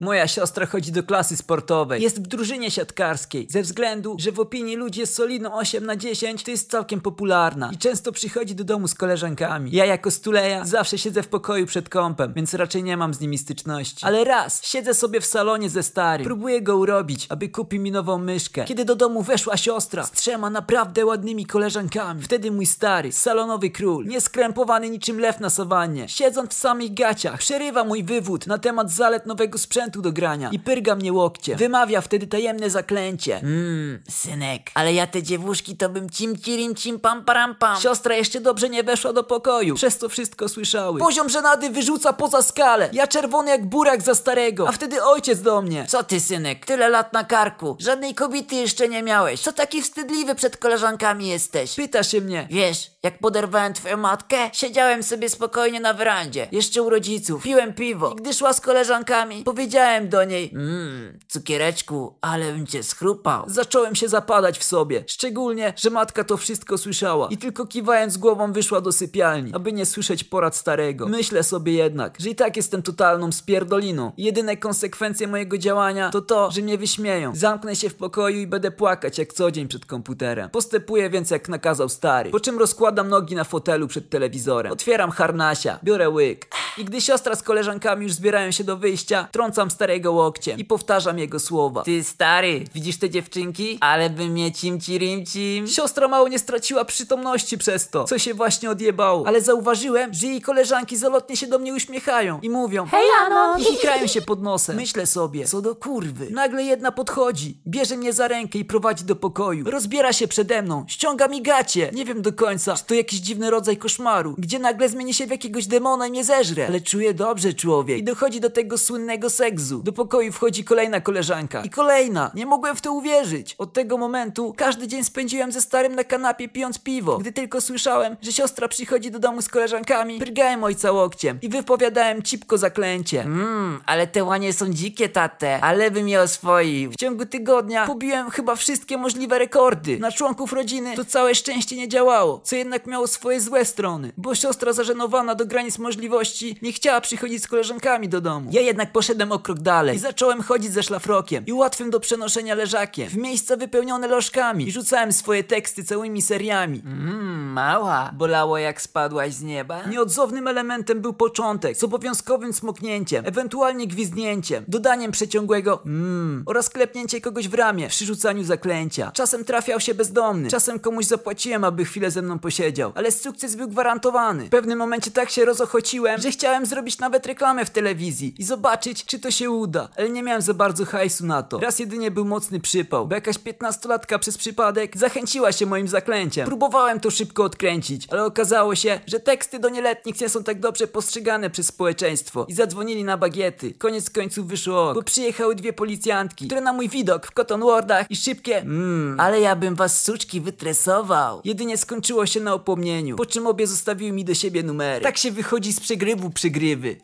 Moja siostra chodzi do klasy sportowej. Jest w drużynie siatkarskiej. Ze względu, że w opinii ludzi jest solidną 8 na 10, to jest całkiem popularna. I często przychodzi do domu z koleżankami. Ja jako stuleja zawsze siedzę w pokoju przed kąpem, więc raczej nie mam z nimi styczności. Ale raz siedzę sobie w salonie ze starym. Próbuję go urobić, aby kupił mi nową myszkę. Kiedy do domu weszła siostra z trzema naprawdę ładnymi koleżankami. Wtedy mój stary, salonowy król, nieskrępowany niczym lew na sawannie, siedząc w samych gaciach, przerywa mój wywód na temat zalet nowego sprzętu do grania i pyrga mnie łokcie. Wymawia wtedy tajemne zaklęcie. Mmm, synek, ale ja te dziewuszki to bym cim cirim cim pam param pam. Siostra jeszcze dobrze nie weszła do pokoju, przez to wszystko słyszały. Poziom żenady wyrzuca poza skalę. Ja czerwony jak burak za starego, a wtedy ojciec do mnie. Co ty, synek, tyle lat na karku, żadnej kobiety jeszcze nie miałeś. Co taki wstydliwy przed koleżankami jesteś? Pyta się mnie. Wiesz, jak poderwałem twoją matkę, siedziałem sobie spokojnie na werandzie, jeszcze u rodziców, piłem piwo. I gdy szła z koleżankami, powiedziałem do niej, mmm, cukiereczku, ale bym cię schrupał. Zacząłem się zapadać w sobie, szczególnie, że matka to wszystko słyszała i tylko kiwając głową wyszła do sypialni, aby nie słyszeć porad starego. Myślę sobie jednak, że i tak jestem totalną spierdoliną. Jedyne konsekwencje mojego działania to to, że mnie wyśmieją. Zamknę się w pokoju i będę płakać jak co dzień przed komputerem. Postępuję więc jak nakazał stary, po czym rozkładam nogi na fotelu przed telewizorem. Otwieram harnasia, biorę łyk i gdy siostra z koleżankami już zbierają się do wyjścia, trącam starego łokciem i powtarzam jego słowa. Ty stary, widzisz te dziewczynki? Ale by mnie cim cirim cim. Siostra mało nie straciła przytomności przez to, co się właśnie odjebało. Ale zauważyłem, że jej koleżanki zalotnie się do mnie uśmiechają i mówią Hej, Ano! i chichrają się pod nosem. Myślę sobie, co do kurwy. Nagle jedna podchodzi, bierze mnie za rękę i prowadzi do pokoju. Rozbiera się przede mną, ściąga mi gacie. Nie wiem do końca, czy to jakiś dziwny rodzaj koszmaru, gdzie nagle zmieni się w jakiegoś demona i mnie zeżre. Ale czuję dobrze człowiek. I dochodzi do tego słynnego seksu. Do pokoju wchodzi kolejna koleżanka. I kolejna. Nie mogłem w to uwierzyć. Od tego momentu każdy dzień spędziłem ze starym na kanapie pijąc piwo. Gdy tylko słyszałem, że siostra przychodzi do domu z koleżankami, prygałem ojca łokciem i wypowiadałem cipko zaklęcie. Mmm, ale te łanie są dzikie, tate, ale bym je oswoił. W ciągu tygodnia pobiłem chyba wszystkie możliwe rekordy. Na członków rodziny to całe szczęście nie działało, co jednak miało swoje złe strony, bo siostra zażenowana do granic możliwości nie chciała przychodzić z koleżankami do domu. Ja jednak poszedłem o krok dalej i zacząłem chodzić ze szlafrokiem i łatwym do przenoszenia leżakiem w miejsca wypełnione lożkami i rzucałem swoje teksty całymi seriami. Mmm, mała, bolało jak spadłaś z nieba? Nieodzownym elementem był początek z obowiązkowym smoknięciem, ewentualnie gwizdnięciem, dodaniem przeciągłego mmm oraz klepnięcie kogoś w ramię przy rzucaniu zaklęcia. Czasem trafiał się bezdomny, czasem komuś zapłaciłem, aby chwilę ze mną posiedział, ale sukces był gwarantowany. W pewnym momencie tak się rozochociłem, że chciałem zrobić nawet reklamę w telewizji i zobaczyć, czy to się uda, ale nie miałem za bardzo hajsu na to. Raz jedynie był mocny przypał, bo jakaś piętnastolatka przez przypadek zachęciła się moim zaklęciem. Próbowałem to szybko odkręcić, ale okazało się, że teksty do nieletnich nie są tak dobrze postrzegane przez społeczeństwo i zadzwonili na bagiety. Koniec końców wyszło bo przyjechały dwie policjantki, które na mój widok w cotton wardach i szybkie mmm, Ale ja bym was suczki wytresował. jedynie skończyło się na opomnieniu, po czym obie zostawiły mi do siebie numery. Tak się wychodzi z przegrywu przygrywy.